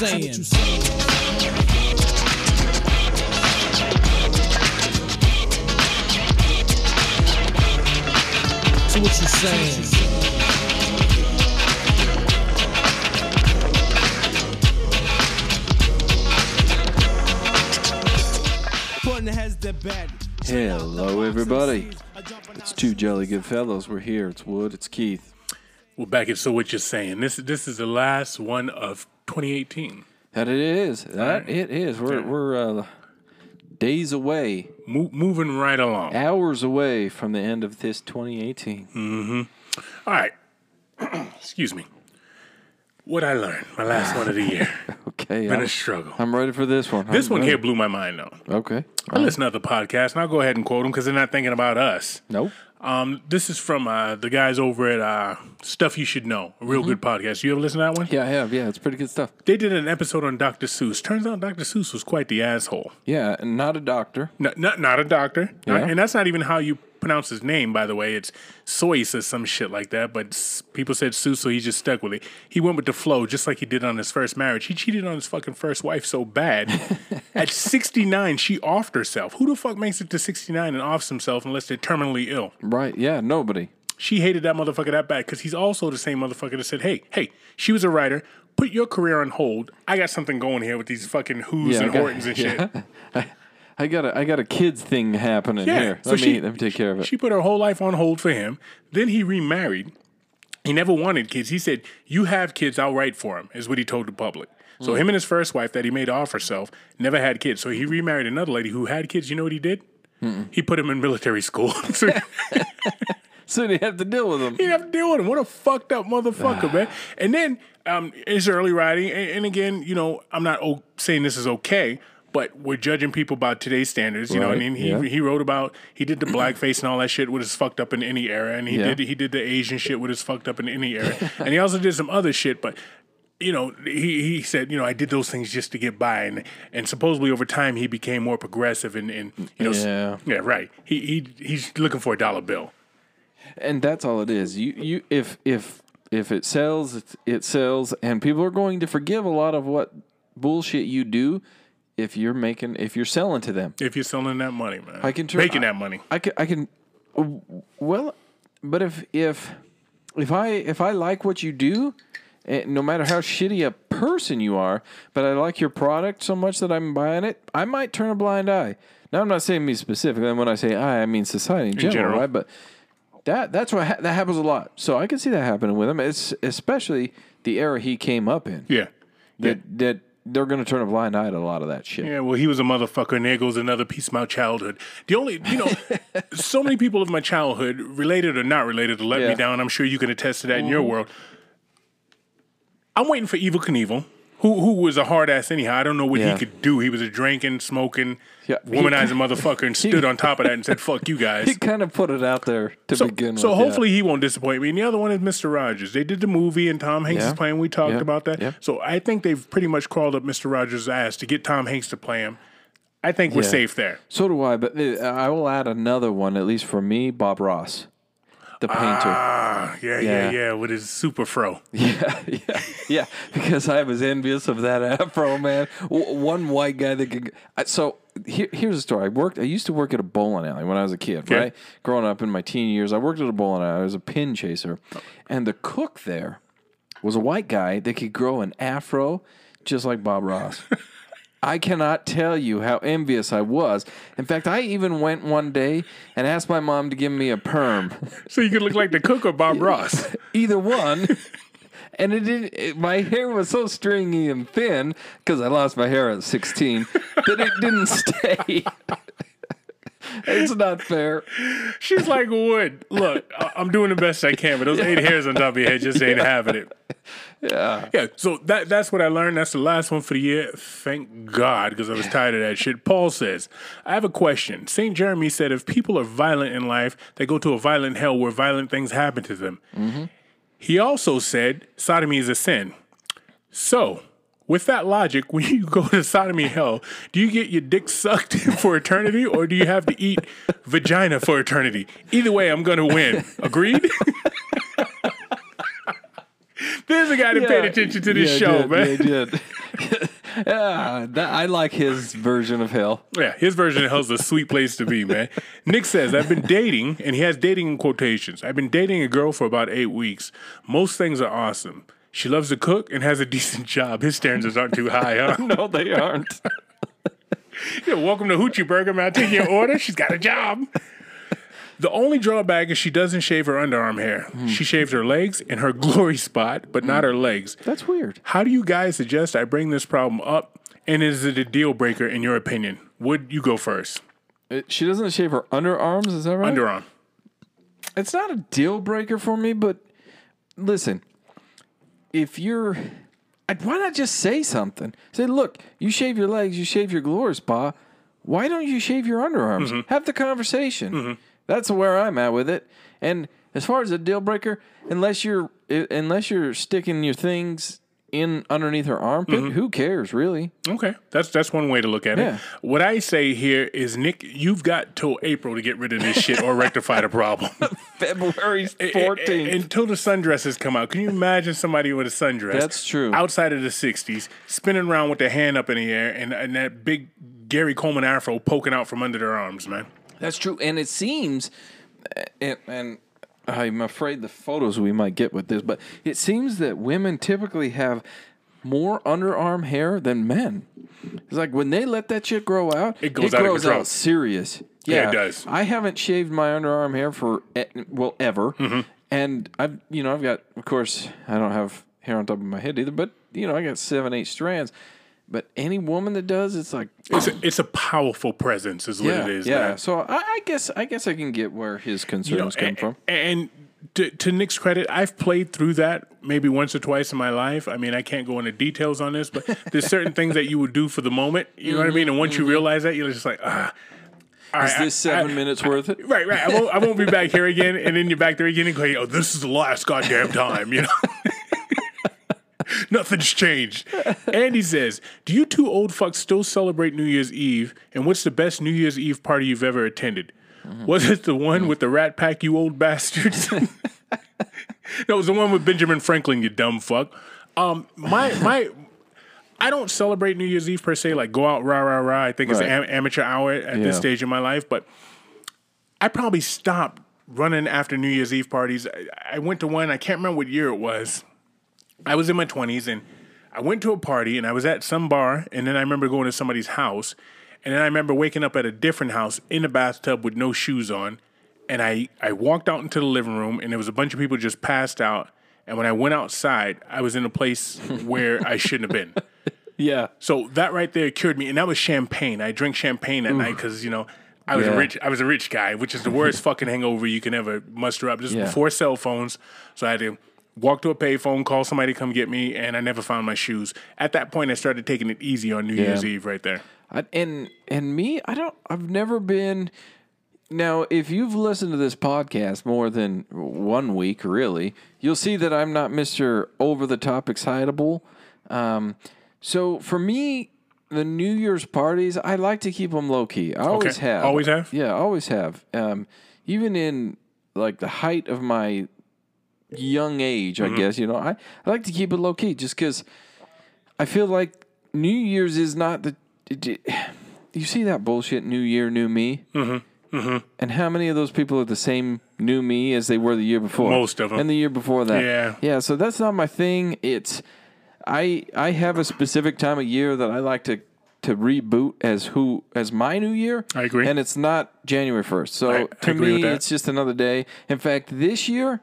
So what you saying? So what you saying? Hello, everybody. It's two jolly good fellows. We're here. It's Wood. It's Keith. We're back at so what you're saying. This this is the last one of 2018. That it is. That it is. We're we're uh, days away, Mo- moving right along. hours away from the end of this 2018. Mm-hmm. All right. Excuse me. What I learned my last one of the year. Okay, Been I'm, a struggle. I'm ready for this one. This I'm one ready. here blew my mind though. Okay. I listen to other podcasts and I'll go ahead and quote them because they're not thinking about us. Nope. Um, this is from uh, the guys over at uh, Stuff You Should Know, a real good podcast. You ever listen to that one? Yeah, I have. Yeah, it's pretty good stuff. They did an episode on Dr. Seuss. Turns out Dr. Seuss was quite the asshole. Yeah, and not a doctor. Not, not, not a doctor. Yeah. And that's not even how you pronounce his name, by the way. It's Soyce or some shit like that. But people said Seuss, so he just stuck with it. He went with the flow, just like he did on his first marriage. He cheated on his fucking first wife so bad. At 69, she offed herself. Who the fuck makes it to 69 and offs himself unless they're terminally ill? Right. Yeah, nobody. She hated that motherfucker that bad because he's also the same motherfucker that said, hey, hey, she was a writer. Put your career on hold. I got something going here with these fucking Who's Yeah, and got- Hortons and shit. I got a I got a kids thing happening Yeah. here. So let she, me let me take care of it. She put her whole life on hold for him. Then he remarried. He never wanted kids. He said, "You have kids, I'll write for him." Is what he told the public. So him and his first wife that he made off herself never had kids. So he remarried another lady who had kids. You know what he did? He put him in military school. so he so they have to deal with him. didn't have to deal with him. What a fucked up motherfucker, man. And then um, his early writing, and, and again, you know, I'm not o- saying this is okay, but we're judging people by today's standards. You know, I mean, he yeah. he wrote about he did the blackface and all that shit with his fucked up in any era, and he Yeah. did he did the Asian shit with his fucked up in any era, and he also did some other shit, but. You know, he, he said, you know, I did those things just to get by, and and supposedly over time he became more progressive, and, and you know, Yeah. yeah, right. He he he's looking for a dollar bill. and that's all it is. You you if if if it sells, it, it sells, and people are going to forgive a lot of what bullshit you do if you're making if you're selling to them. If you're selling that money, man, I can turn making I- that money. I can I can well, but if if if I if I like what you do, eh, no matter how shitty a person you are, but I like your product so much that I'm buying it, I might turn a blind eye. Now I'm not saying me specifically. And when I say I, I mean society in, general, general. right? But that that's what ha- that happens a lot. So I can see that happening with him. It's especially the era he came up in. Yeah. That that they're going to turn a blind eye to a lot of that shit. Yeah, well, he was a motherfucker, and there goes another piece of my childhood. The only, you know, so many people of my childhood, related or not related, to let Yeah. me down. I'm sure you can attest to that in your mm-hmm. world. I'm waiting for Evel Knievel, who who was a hard ass anyhow. I don't know what Yeah. he could do. He was a drinking, smoking, Yeah, he- womanizing motherfucker, and stood on top of that and said, "Fuck you guys." He kind of put it out there to So, begin with. so yeah. hopefully he won't disappoint me. And the other one is Mr. Rogers. They did the movie and Tom Hanks Yeah. is playing. We talked Yeah. about that. Yeah. So I think they've pretty much crawled up Mr. Rogers' ass to get Tom Hanks to play him. I think we're Yeah. safe there. So do I, but uh, I will add another one, at least for me, Bob Ross, the painter. Ah, yeah, Yeah. yeah, yeah, with his super fro. yeah, yeah, yeah, because I was envious of that afro, man. W- one white guy that could. So here, here's a story. I worked. I used to work at a bowling alley when I was a kid, Okay. right? Growing up in my teen years, I worked at a bowling alley. I was a pin chaser, and the cook there was a white guy that could grow an afro just like Bob Ross. I cannot tell you how envious I was. In fact, I even went one day and asked my mom to give me a perm. So you could look like the cook or Bob Ross. Either one. And it didn't. It, my hair was so stringy and thin because I lost my hair at sixteen that it didn't stay. It's not fair. She's like, Wood, look, I- I'm doing the best I can, but those eight hairs on top of your head just ain't having it. Yeah. Yeah, so that that's what I learned. That's the last one for the year. Thank God, because I was tired of that shit. Paul says, I have a question. St. Jeremy said if people are violent in life, they go to a violent hell where violent things happen to them. Mm-hmm. He also said sodomy is a sin. So, with that logic, when you go to sodomy hell, do you get your dick sucked for eternity or do you have to eat vagina for eternity? Either way, I'm going to win. Agreed? There's Here's a guy that paid attention to this Yeah, show, did, man. Yeah, did. yeah, that, I like his version of hell. Yeah, his version of hell's a sweet place to be, man. Nick says, I've been dating, and he has dating in quotations. I've been dating a girl for about eight weeks. Most things are awesome. She loves to cook and has a decent job. His standards aren't too high, huh? No, they aren't. Yeah, welcome to Hoochie Burger. May I take your order? She's got a job. The only drawback is she doesn't shave her underarm hair. Hmm. She shaves her legs and her glory spot, but not her legs. That's weird. How do you guys suggest I bring this problem up? And is it a deal breaker in your opinion? Would you go first? It- she doesn't shave her underarms. Is that right? Underarm. it's not a deal breaker for me, but listen, if you're, I'd- why not just say something? Say, look, you shave your legs, you shave your glory spa. Why don't you shave your underarms? Mm-hmm. Have the conversation. Mm-hmm. That's where I'm at with it. And as far as a deal breaker, unless you're unless you're sticking your things in underneath her armpit, mm-hmm. who cares really? Okay, that's that's one way to look at Yeah. it. What I say here is, Nick, you've got till April to get rid of this shit or rectify the problem. February 14th. Until the sundresses come out. Can you imagine somebody with a sundress? That's true. Outside of the 60s, spinning around with their hand up in the air and, and that big Gary Coleman afro poking out from under their arms, man. That's true, and it seems, eh, and, and I'm afraid the photos we might get with this, but it seems that women typically have more underarm hair than men. It's like when they let that shit grow out, It goes out grows out serious. Yeah, it does. I haven't shaved my underarm hair for eh, well ever, Mm-hmm. and I've you know I've got of course I don't have hair on top of my head either, but you know I got seven eight strands. But any woman that does, it's like It's a, it's a powerful presence, is what yeah, it is. yeah. man. So I, I guess I guess I can get where his concerns You know, come and, from. And to, to Nick's credit, I've played through that maybe once or twice in my life. I mean, I can't go into details on this, but there's certain things that you would do for the moment. You know what I mean? And once you realize that, you're just like, ah. all Is right, this seven I- minutes worth it? Right, right. I won't, I won't be back here again. And then you're back there again and go, oh, this is the last goddamn time, you know? Nothing's changed. Andy says, Do you two old fucks still celebrate New Year's Eve? And what's the best New Year's Eve party you've ever attended? Was it the one with the rat pack, you old bastards? no, it was the one with Benjamin Franklin, you dumb fuck. Um, my my I don't celebrate New Year's Eve per se, like go out rah rah rah. I think it's Right. am- amateur hour at Yeah. this stage in my life, but I probably stopped running after New Year's Eve parties. I, I went to one, I can't remember what year it was. I was in my 20s and I went to a party and I was at some bar and then I remember going to somebody's house and then I remember waking up at a different house in the bathtub with no shoes on and I, I walked out into the living room and there was a bunch of people just passed out and when I went outside I was in a place where I shouldn't have been. Yeah. So that right there cured me, and that was champagne. I drink champagne at night because you know I was Yeah. a rich I was a rich guy, which is the worst fucking hangover you can ever muster up. This is Yeah. before cell phones, so I had to walk to a payphone, call somebody to come get me, and I never found my shoes. At that point, I started taking it easy on New Year's Eve right there. I, and and me, I don't. I've never been. Now, if you've listened to this podcast more than one week, really, you'll see that I'm not Mister Over the Top excitable. Um, so for me, the New Year's parties, I like to keep them low key. I always Okay. have. Always have? Yeah, always have. Um, even in like the height of my young age, Mm-hmm. I guess you know, I, I like to keep it low key just because I feel like New Year's is not the. it- it- you see that bullshit? New Year, new me. Mm-hmm. Mm-hmm. And how many of those people are the same new me as they were the year before? Most of 'em. And the year before that. Yeah. Yeah. So that's not my thing. It's I I have a specific time of year that I like to to reboot as who as my new year. I agree. And it's not January first. So I- I to with me, it's just another day. In fact, this year.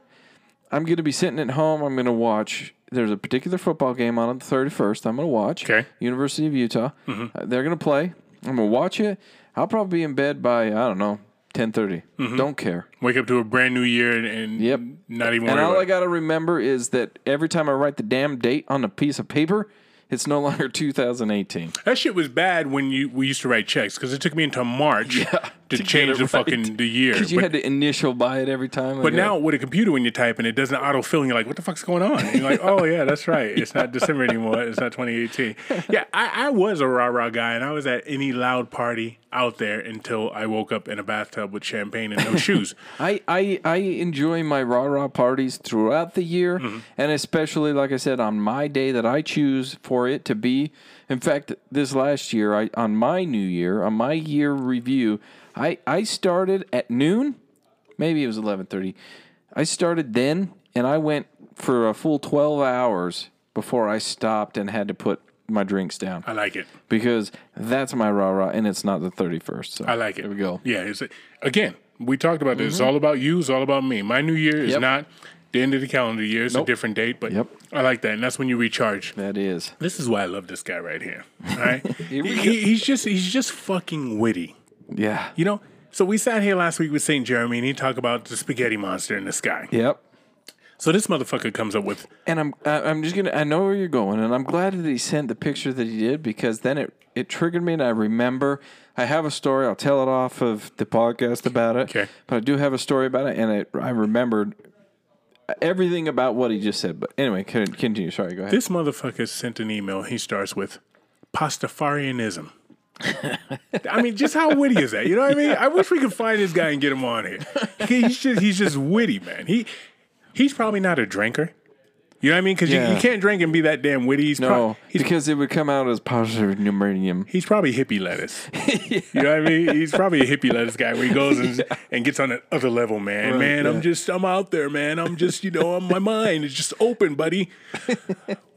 I'm going to be sitting at home. I'm going to watch. There's a particular football game on on the 31st. I'm going to watch. Okay. Mm-hmm. University of Utah. Uh, they're going to play. I'm going to watch it. I'll probably be in bed by I don't know 10:30. Mm-hmm. Don't care. Wake up to a brand new year and, and Yep. not even And all I got to remember is that every time I write the damn date on a piece of paper, it's no longer 2018. That shit was bad when you we used to write checks because it took me until March to, get change the right. fucking the year. Because you But- had to initial buy it every time. But now with a computer, when you're typing, it doesn't autofill, and you're like, "What the fuck's going on?" And you're like, "Oh yeah, that's right. It's not December anymore. It's not 2018." Yeah, I, I was a rah rah guy, and I was at any loud party out there until I woke up in a bathtub with champagne and no shoes. I, I, I enjoy my rah rah parties throughout the year, Mm-hmm. and especially, like I said, on my day that I choose for it to be. In fact, this last year, I on my new year, on my year review, I, I started at noon, maybe it was eleven thirty. I started then, and I went for a full twelve hours before I stopped and had to put my drinks down I like it. because that's my rah rah, and it's not the thirty first. So I like it. There we go. Yeah, it's again. We talked about this. It's mm-hmm. all about you. It's all about me. My new year is Yep. not the end of the calendar year. It's a different date, but Yep. I like that, and that's when you recharge. That is. This is why I love this guy right here. All right, Here we He- he's just he's just fucking witty. Yeah. You know, so we sat here last week with St. Jeremy and he talked about the spaghetti monster in the sky. Yep. So this motherfucker comes up with And I'm I- I'm just gonna I know where you're going, and I'm glad that he sent the picture that he did because then it it triggered me, and I remember I have a story. I'll tell it off of the podcast about it. Okay. But I do have a story about it, and it, I remembered everything about what he just said. But anyway, continue. Sorry, go ahead. this motherfucker sent an email. He starts with Pastafarianism. I mean, just how witty is that? You know what I mean? I wish we could find this guy and get him on here. He's just he's just witty, man. He he's probably not a drinker. You know what I mean? Because you, Yeah. you can't drink and be that damn witty. He's no, he's because it would come out as positive pneumonium. He's probably hippie lettuce. You know what I mean? He's probably a hippie lettuce guy where he goes and, and gets on that other level, man. Man. I'm just, I'm out there, man. I'm just, you know, my mind is just open, buddy.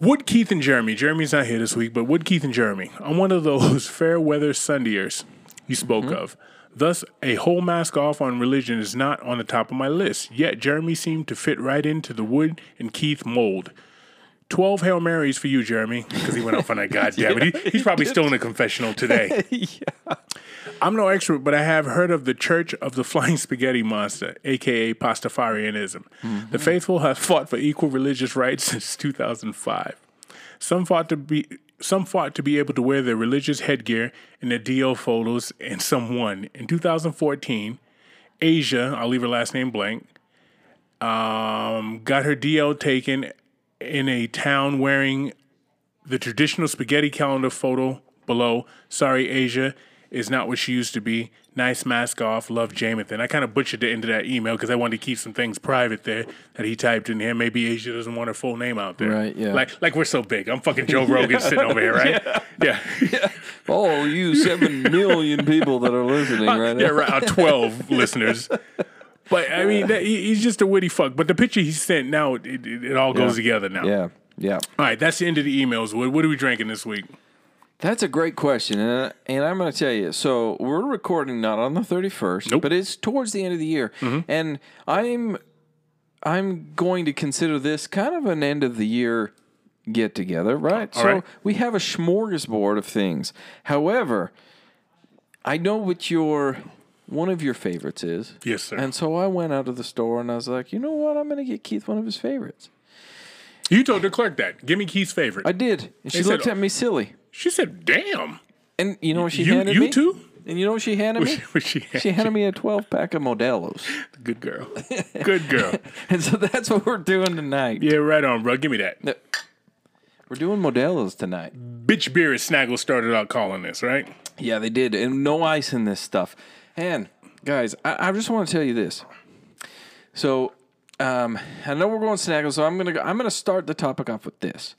Wood Keith and Jeremy. Jeremy's not here this week, but Wood Keith and Jeremy. I'm one of those fair weather Sundiers you spoke Mm-hmm. of. Thus, a whole mask off on religion is not on the top of my list. Yet, Jeremy seemed to fit right into the Wood and Keith mold. 12 Hail Marys for you, Jeremy, because he went off on that goddamn it. He, he's probably still in the confessional today. I'm no expert, but I have heard of the Church of the Flying Spaghetti Monster, aka Pastafarianism. The mm-hmm. faithful have fought for equal religious rights since 2005. Some fought to be some fought to be able to wear their religious headgear in their DL photos, and some won. In 2014, Asia, I'll leave her last name blank, um, got her DL taken in a town wearing the traditional spaghetti calendar photo below. Sorry, Asia is not what she used to be. Nice mask off. Love Jamathan. I kind of butchered the end of that email because I wanted to keep some things private there that he typed in here. Maybe Asia doesn't want her full name out there. Right, yeah. Like, like we're so big. I'm fucking Joe Rogan sitting over here, right? Yeah. Oh, you seven million people that are listening right now. Yeah, right. Uh, 12 listeners. But I mean, that, he, he's just a witty fuck. But the picture he sent now, it, it, it all goes together now. Yeah, yeah. All right, that's the end of the emails. What, what are we drinking this week? That's a great question, and, and I'm going to tell you. So we're recording not on the 31st, Nope. Mm-hmm. but it's towards the end of the year, and I'm I'm going to consider this kind of an end of the year get together, right? All so right. we have a smorgasbord of things. However, I know what your one of your favorites is. Yes, sir. And so I went out of the store and I was like, you know what? I'm going to get Keith one of his favorites. You told the clerk that. Give me Keith's favorite. I did. And she said- looked at me silly. She said, "Damn." And you know what she You- handed you me? You too? And you know what she handed me? What she, She handed me a 12 pack of Modelo's. Good girl. Good girl. And so that's what we're doing tonight. Yeah, right on, bro. Give me that. We're doing Modelo's tonight. Bitch beer is Snaggle started out calling this, right? Yeah, they did. And no ice in this stuff. And guys, I, I just want to tell you this. So um, I know we're going snaggle, so I'm gonna go, I'm gonna start the topic off with this.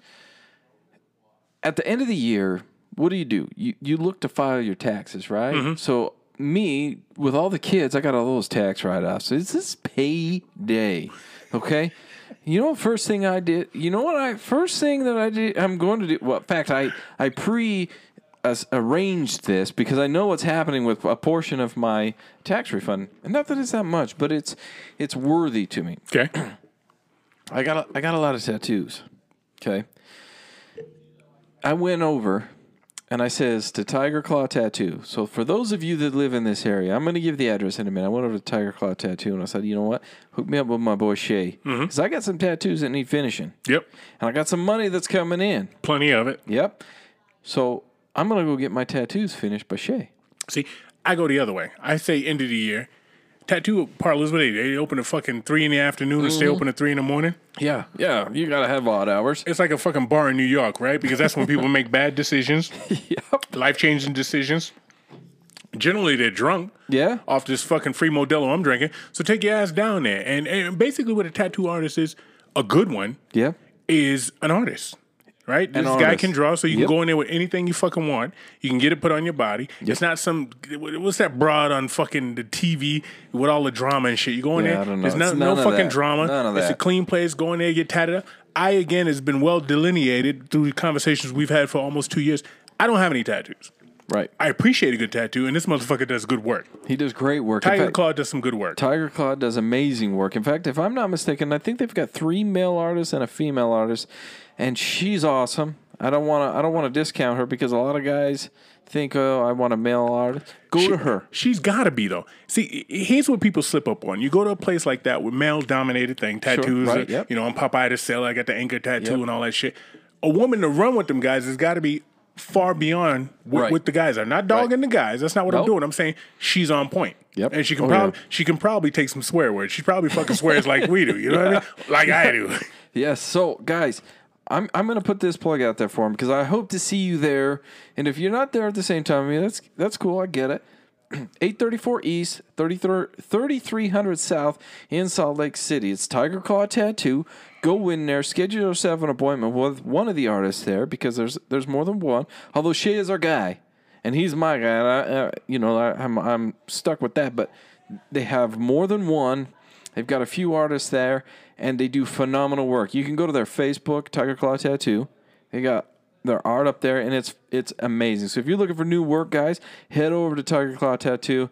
At the end of the year, what do you do? You you look to file your taxes, right? Mm-hmm. So me, with all the kids, I got all those tax write offs. So it's this payday. Okay? You know what first thing I did? You know what I first thing that I did I'm going to do well in fact I I pre uh, as arranged this because I know what's happening with a portion of my tax refund. And not that it's that much, but it's it's worthy to me. Okay. I got a, I got a lot of tattoos. Okay. I went over and I says to Tiger Claw Tattoo. So for those of you that live in this area, I'm going to give the address in a minute. I went over to Tiger Claw Tattoo and I said, you know what? Hook me up with my boy Shay because mm-hmm. I got some tattoos that need finishing, Yep. and I got some money that's coming in. Plenty of it. Yep. So I'm going to go get my tattoos finished by Shay. See, I go the other way. I say end of the year. Tattoo parlors, what they they open at fucking three in the afternoon and stay Mm-hmm. open at three in the morning. Yeah, yeah. You gotta have odd hours. It's like a fucking bar in New York, right? Because that's when people make bad decisions, yep. life changing decisions. Generally, they're drunk Yeah. off this fucking free Modelo I'm drinking. So take your ass down there. And, and basically, what a tattoo artist is, a good one, Yeah. is an artist. Right? This guy can draw, so you Yep. can go in there with anything you fucking want. You can get it put on your body. It's not some what's that broad on fucking the TV with all the drama and shit. You go in Yeah, there, I don't know. there's no, no fucking that. drama. None of it's a clean place. Go in there, get tatted up. I again has been well delineated through the conversations we've had for almost two years. I don't have any tattoos. Right. I appreciate a good tattoo, and this motherfucker does good work. He does great work. Tiger fact, Claw does some good work. Tiger Claw does amazing work. In fact, if I'm not mistaken, I think they've got three male artists and a female artist, and she's awesome. I don't want to. I don't want to discount her because a lot of guys think, "Oh, I want a male artist." Go to her. She's got to be though. See, here's what people slip up on. You go to a place like that with male-dominated thing, tattoos. Sure, right, yep. You know, I'm Popeye the Sailor. I got the anchor tattoo Yep. and all that shit. A woman to run with them guys has got to be far beyond what, Right. what the guys are. Not dogging the guys. That's not what I'm doing. I'm saying she's on point. Yep. And she can Oh, probably yeah. she can probably take some swear words. She probably fucking swears like we do. You know what I mean? Like I do. Yes. So, guys, I'm I'm gonna put this plug out there for him because I hope to see you there. And if you're not there at the same time, I mean that's that's cool. I get it. 834 East, 33 3300 South in Salt Lake City. It's Tiger Claw Tattoo. Go in there, schedule yourself an appointment with one of the artists there because there's there's more than one. Although Shay is our guy, and he's my guy, and I, uh, you know, I, I'm I'm stuck with that. But they have more than one. They've got a few artists there, and they do phenomenal work. You can go to their Facebook, Tiger Claw Tattoo. They got their art up there, and it's it's amazing. So if you're looking for new work, guys, head over to Tiger Claw Tattoo.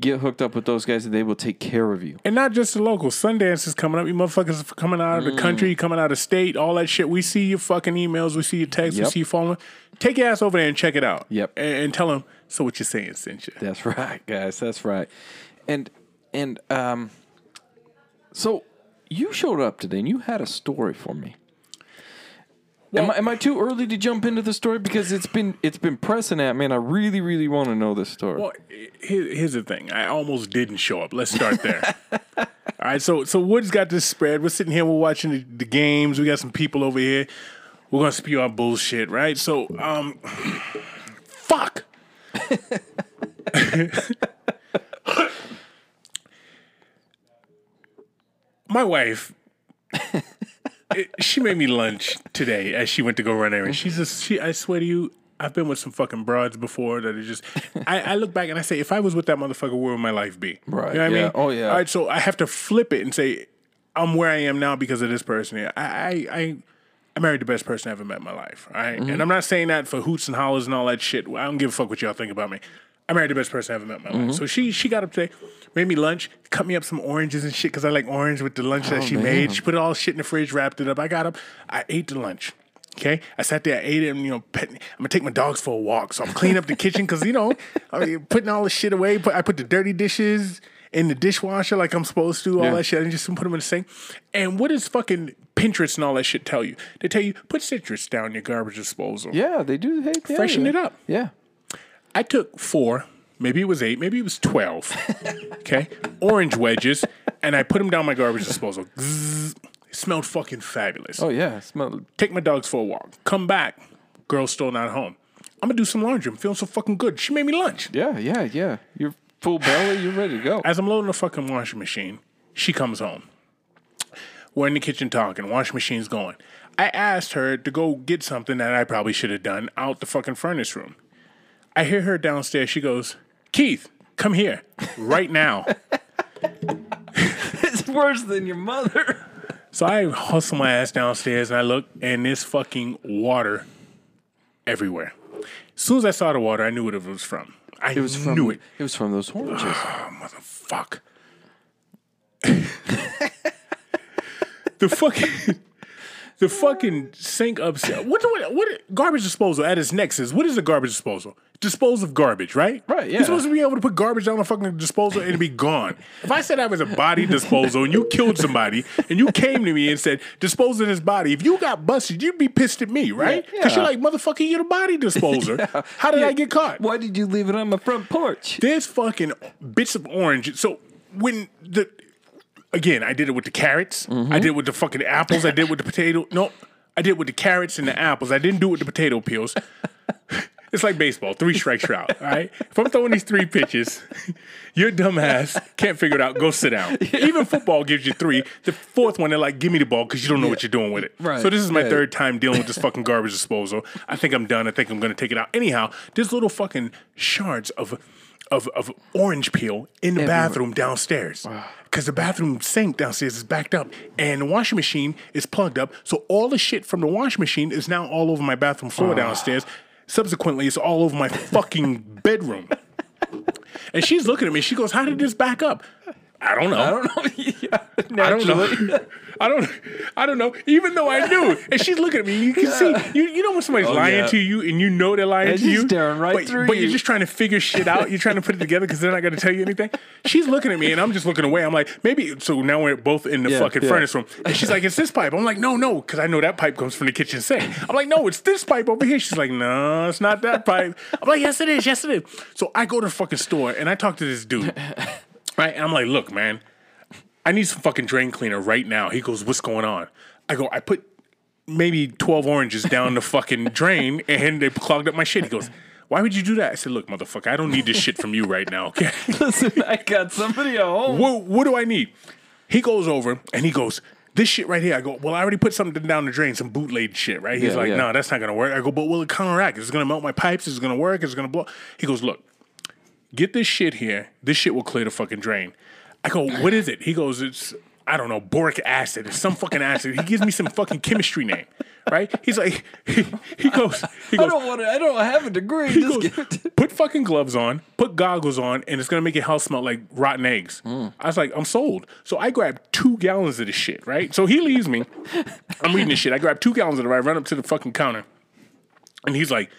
Get hooked up with those guys, and they will take care of you. And not just the local. Sundance is coming up. You motherfuckers are coming out of the Mm. country, coming out of state, all that shit. We see your fucking emails. We see your texts. We see you phone. Take your ass over there and check it out. Yep. And, and tell them, so what you're saying, you. That's right, guys. That's right. And and um, so you showed up today, and you had a story for me. am, I, am I too early to jump into the story because it's been it's been pressing at me, and I really really want to know this story. Well, here, here's the thing. I almost didn't show up. Let's start there. All right, so so Wood's got this spread. We're sitting here. We're watching the, the games. We got some people over here. We're gonna spew our bullshit, right? So, um, fuck. My wife, it- she made me lunch today as she went to go run errands. She's just, she, I swear to you, I've been with some fucking broads before that are just. I, I look back and I say, if I was with that motherfucker, where would my life be? Right, You know what I yeah. mean? Oh, yeah. All right, so I have to flip it and say, I'm where I am now because of this person. here. I, I, I, I married the best person I ever met in my life. All right? Mm-hmm. and I'm not saying that for hoots and hollers and all that shit. I don't give a fuck what y'all think about me. I married the best person I ever met in my Mm-hmm. life. So she she got up today, made me lunch, cut me up some oranges and shit because I like orange with the lunch that oh, she made. She put all shit in the fridge, wrapped it up. I got up, I ate the lunch. Okay, I sat there, I ate it, and you know, pet, I'm gonna take my dogs for a walk. So I'm cleaning up the kitchen because you know, I mean, putting all the shit away. Put, I put the dirty dishes in the dishwasher like I'm supposed to. All Yeah. that shit, and just put them in the sink. And what does fucking Pinterest and all that shit tell you? They tell you put citrus down your garbage disposal. yeah, they do. Hey, yeah, Freshen yeah. it up. Yeah. I took four, maybe it was eight, maybe it was 12, okay, orange wedges, and I put them down my garbage disposal. Zzz. It smelled fucking fabulous. Oh yeah. Smell. Take my dogs for a walk. Come back. Girl's still not home. I'm gonna do some laundry. I'm feeling so fucking good. She made me lunch. Yeah, yeah, yeah. You're full belly. You're ready to go. As I'm loading the fucking washing machine, she comes home. We're in the kitchen talking. Washing machine's going. I asked her to go get something that I probably should have done out the fucking furnace room. I hear her downstairs. She goes, Keith, come here right now. it's worse than your mother. so I hustle my ass downstairs and I look, and there's fucking water everywhere. As soon as I saw the water, I knew what it was from. I It was from. knew it. It was from those oranges. Ah, Fuck. the fucking. The fucking sink upstairs. What, what, what garbage disposal at its nexus? What is a garbage disposal? Dispose of garbage, right? Right, yeah. You're supposed to be able to put garbage down a fucking disposal and it'd be gone. If I said I was a body disposal and you killed somebody and you came to me and said dispose of this body, if you got busted, you'd be pissed at me, right? Because Yeah. you're like motherfucker, you're the body disposer. How did I get caught? Why did you leave it on my front porch? There's fucking bits of orange. So when the again, I did it with the carrots. I did it with the fucking apples. I did it with the potato. No, I did it with the carrots and the apples. I didn't do it with the potato peels. It's like baseball. Three strikes, you're out. All right. If I'm throwing these three pitches, your dumbass can't figure it out. Go sit down. Even football gives you three. The fourth one, they're like, "Give me the ball" because you don't know what you're doing with it. Right. So this is my Yeah. third time dealing with this fucking garbage disposal. I think I'm done. I think I'm gonna take it out. Anyhow, there's little fucking shards of of of orange peel in the bathroom downstairs. Because the bathroom sink downstairs is backed up and the washing machine is plugged up. So all the shit from the washing machine is now all over my bathroom floor ah. downstairs. Subsequently, it's all over my fucking bedroom. And she's looking at me. She goes, How did this back up? I don't know. I don't know. yeah, I don't know. I don't. I don't know. Even though I knew, and she's looking at me. You can see. You, you know when somebody's oh, lying Oh, yeah. to you, and you know they're lying And to you, staring right but, through but you're just trying to figure shit out. You're trying to put it together because they're not going to tell you anything. She's looking at me, and I'm just looking away. I'm like, maybe. So now we're both in the Yeah, fucking yeah. furnace room, and she's like, "It's this pipe." I'm like, "No, no," because I know that pipe comes from the kitchen sink. I'm like, "No, it's this pipe over here." She's like, "No, it's not that pipe." I'm like, "Yes, it is. Yes, it is." So I go to the fucking store and I talk to this dude, right? And I'm like, "Look, man." I need some fucking drain cleaner right now. He goes, What's going on? I go, I put maybe 12 oranges down the fucking drain and they clogged up my shit. He goes, Why would you do that? I said, Look, motherfucker, I don't need this shit from you right now, okay? Listen, I got somebody at home. what, what do I need? He goes over and he goes, this shit right here. I go, well, I already put something down the drain, some bootleg shit, right? He's Yeah, like, yeah. no, that's not gonna work. I go, but will it counteract? Is it gonna melt my pipes? Is it gonna work? Is it gonna blow? He goes, look, get this shit here. This shit will clear the fucking drain. I go, what is it? He goes, it's I don't know, boric acid. It's some fucking acid. He gives me some fucking chemistry name, right? He's like, he, he goes, he I don't want to. I don't have a degree. he Just goes, give it to- put fucking gloves on, put goggles on, and it's gonna make your house smell like rotten eggs. Mm. I was like, I'm sold. So I grabbed two gallons of this shit, right? So he leaves me. I'm reading this shit. I grab two gallons of it. I run up to the fucking counter, and he's like,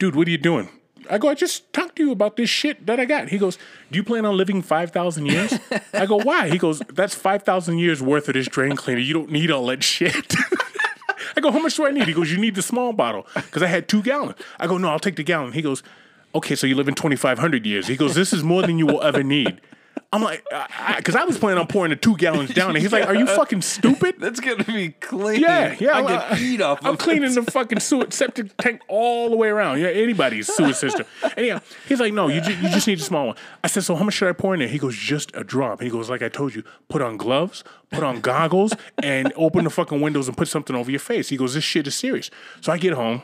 "Dude, what are you doing?" I go, I just talked to you about this shit that I got. He goes, Do you plan on living 5,000 years? I go, Why? He goes, That's 5,000 years worth of this drain cleaner. You don't need all that shit. I go, How much do I need? He goes, You need the small bottle because I had two gallons. I go, No, I'll take the gallon. He goes, Okay, so you live in 2,500 years. He goes, This is more than you will ever need. I'm like, because I, was planning on pouring the two gallons down, and he's like, "Are you fucking stupid?" That's gonna be clean. Yeah, yeah. I I'm- can off. I'm of cleaning it. the fucking sewer septic tank all the way around. Yeah, anybody's sewer system. Anyhow, he's like, no, you just, you just need a small one. I said, so how much should I pour in there? He goes, just a drop. He goes, like I told you, put on gloves, put on goggles, and open the fucking windows and put something over your face. He goes, this shit is serious. So I get home.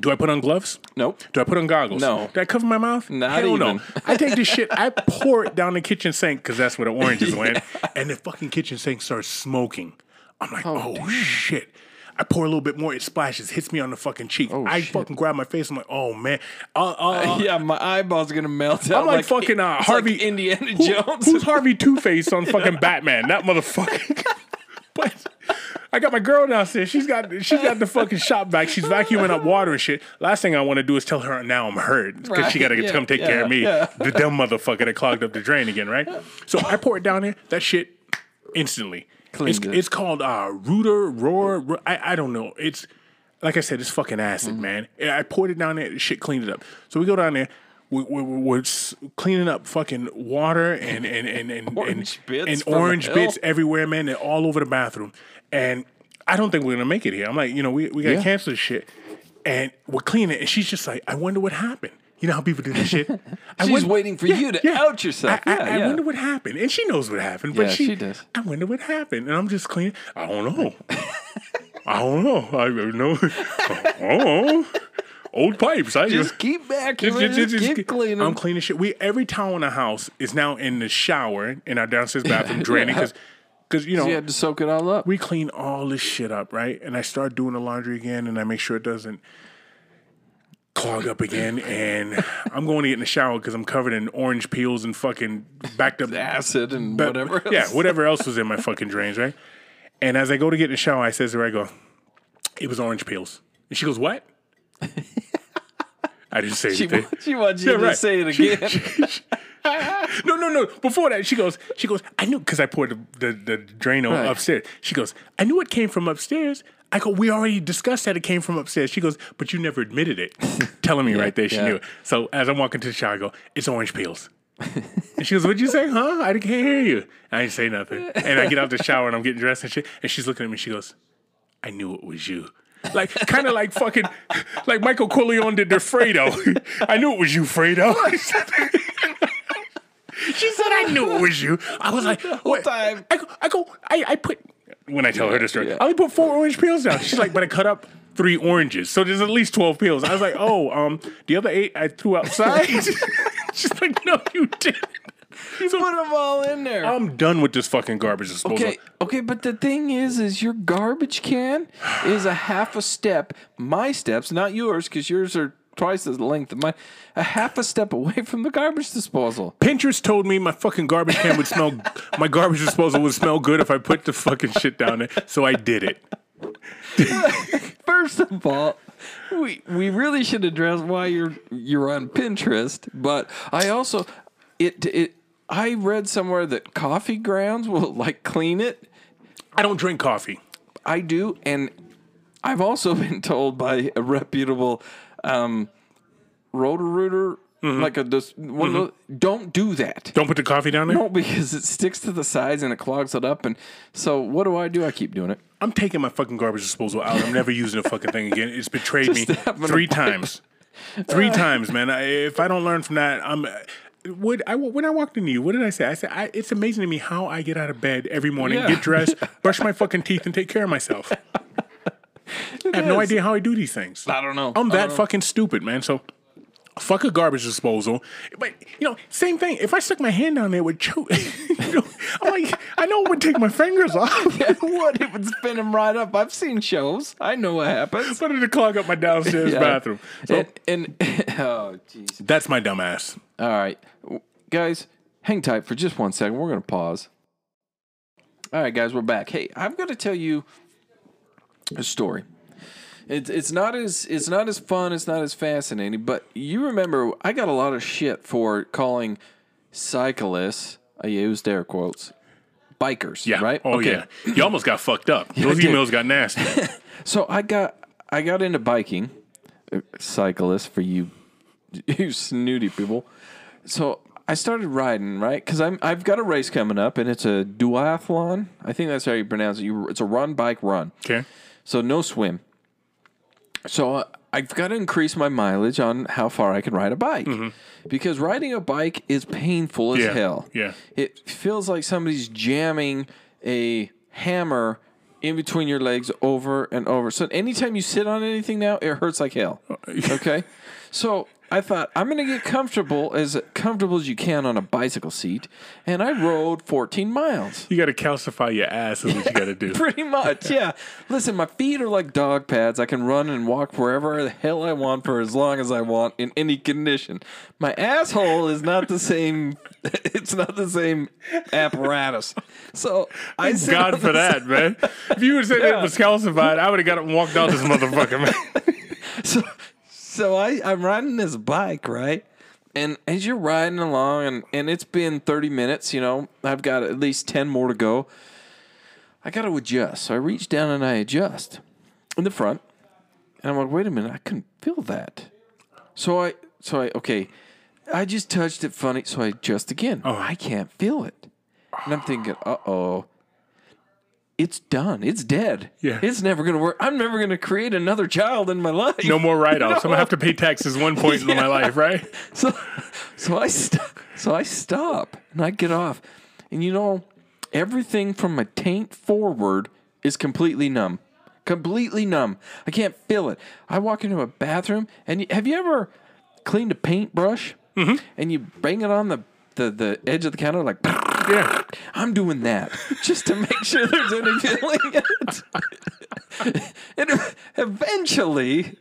Do I put on gloves? Nope. Do I put on goggles? No. Do I cover my mouth? Not Hell even. no. I take this shit, I pour it down the kitchen sink because that's where the oranges went, and the fucking kitchen sink starts smoking. I'm like, oh, shit. I pour a little bit more, it splashes, hits me on the fucking cheek. I Oh, shit. fucking grab my face. I'm like, oh man. Uh, uh, Yeah, my eyeball's gonna melt out. I'm like, fucking uh, Harvey like Indiana Who- Jones. Who's Harvey Two Face on fucking Batman? That motherfucker. but I got my girl downstairs. She's got she's got the fucking shop back. She's vacuuming up water and shit. Last thing I want to do is tell her now I'm hurt because she got to yeah, come take care of me, yeah, the dumb motherfucker that clogged up the drain again, right? So I pour it down there. That shit instantly. It's, it. it's called uh, Rooter Roar. Ro- I, I don't know. It's like I said, it's fucking acid, man. I poured it down there. the Shit cleaned it up. So we go down there. We, we, we're cleaning up fucking water and and and and Orange and, bits and orange hill. bits everywhere, man. They're all over the bathroom. And I don't think we're gonna make it here. I'm like, you know, we we gotta Yeah. cancel this shit. And we're cleaning it, and she's just like, I wonder what happened. You know how people do this shit. I She's wonder- waiting for you to out yourself. I, I, Yeah, I yeah. wonder what happened, and she knows what happened. But Yeah, she, she does. I wonder what happened, and I'm just cleaning. I don't know. I don't know. I don't know. Oh, old pipes. I Just keep back. Just, keep cleaning. I'm cleaning shit. We every towel in the house is now in the shower in our downstairs bathroom draining because because you know you had to soak it all up. we clean all this shit up, right? And I start doing the laundry again, and I make sure it doesn't clog up again. And I'm going to get in the shower because I'm covered in orange peels and fucking backed up Acid and whatever. Yeah, whatever else was in my fucking drains, right? And as I go to get in the shower, I says to her, I go, it was orange peels. And she goes, what? I didn't say She, anything. she wants you Yeah, to right. say it again. No, no, no. Before that, she goes, she goes, I knew because I poured the, the, the Drano Right. upstairs. She goes, I knew it came from upstairs. I go, we already discussed that it came from upstairs. She goes, but you never admitted it. Telling me right there, she yeah. knew it. So as I'm walking to the shower, I go, it's orange peels. and she goes, what'd you say, huh? I can't hear you. I didn't say nothing. And I get out the shower and I'm getting dressed and shit. And she's looking at me. She goes, I knew it was you. Like, kind of like fucking, like Michael Corleone did to Fredo. I knew it was you, Fredo. She said, "I knew it was you." I was like, "What?" time. I go, I go, I, I put when I tell her the story. I only put four orange peels down. She's like, "But I cut up three oranges, so there's at least twelve peels." I was like, "Oh, um, the other eight I threw outside." She's like, "No, you didn't." Put them all in there. I'm done with this fucking garbage disposal. Okay, okay, but the thing is, is your garbage can is a half a step. My steps, not yours, because yours are twice the length of mine. A half a step away from the garbage disposal. Pinterest told me my fucking garbage can would smell, my garbage disposal would smell good if I put the fucking shit down there. So I did it. First of all, we we really should address why you're you're on Pinterest. But I also it it I read somewhere that coffee grounds will like clean it. I don't drink coffee. I do, and I've also been told by a reputable um, Roto-Rooter, like a this one of those, don't do that. Don't put the coffee down there. No, because it sticks to the sides and it clogs it up. And so, what do I do? I keep doing it. I'm taking my fucking garbage disposal out. I'm never using the fucking thing again. It's betrayed me three times. Three times, man. I, if I don't learn from that, I'm. Would I when I walked into you? What did I say? I said I, it's amazing to me how I get out of bed every morning, Yeah. get dressed, brush my fucking teeth, and take care of myself. I have no idea how I do these things. I don't know. I'm that don't know. fucking stupid, man. So. Fuck a garbage disposal, but you know, same thing. If I stuck my hand down there would choke, you know, I'm like, I know it would take my fingers off. what? It would spin them right up. I've seen shows. I know what happens. Wanted to clog up my downstairs Yeah. bathroom. So And, and oh, jeez. that's my dumbass. All right, guys, hang tight for just one second. We're gonna pause. All right, guys, we're back. Hey, I'm gonna tell you a story. It's it's not as it's not as fun. It's not as fascinating. But you remember, I got a lot of shit for calling cyclists. I used air quotes. Bikers, Yeah. right? Oh yeah. You almost got fucked up. Those did. emails got nasty. So I got I got into biking, uh, cyclist for you, you snooty people. So I started riding right because I'm I've got a race coming up and it's a duathlon. I think that's how you pronounce it. You, it's a run, bike, run. Okay. So no swim. So uh, I've got to increase my mileage on how far I can ride a bike because riding a bike is painful as Mm-hmm. Yeah, hell. yeah. It feels like somebody's jamming a hammer in between your legs over and over. So anytime you sit on anything now, it hurts like hell. Okay? So I thought I'm going to get comfortable as comfortable as you can on a bicycle seat, and I rode 14 miles. You got to calcify your ass is what you got to do. Pretty much, yeah. Listen, my feet are like dog pads. I can run and walk wherever the hell I want for as long as I want in any condition. My asshole is not the same. It's not the same apparatus. So I sit God for that, man. If you would have said it was calcified, I would have got up and walked out this motherfucker, man. so so I, I'm riding this bike, right? And as you're riding along, and, and it's been 30 minutes, you know, I've got at least 10 more to go. I got to adjust. So I reach down and I adjust in the front. And I'm like, wait a minute, I couldn't feel that. So I, so I, okay, I just touched it funny. So I adjust again. Oh, I can't feel it. And I'm thinking, uh oh, it's done. It's dead. Yeah. It's never going to work. I'm never going to create another child in my life. No more write offs. I'm going to have to pay taxes one point in my life, right? So, so I st- so I stop and I get off, and you know, everything from my taint forward is completely numb, completely numb. I can't feel it. I walk into a bathroom, and have you ever cleaned a paintbrush mm-hmm. and you bang it on the, the the edge of the counter like? Yeah. I'm doing that just to make sure there's any feeling in it. and eventually,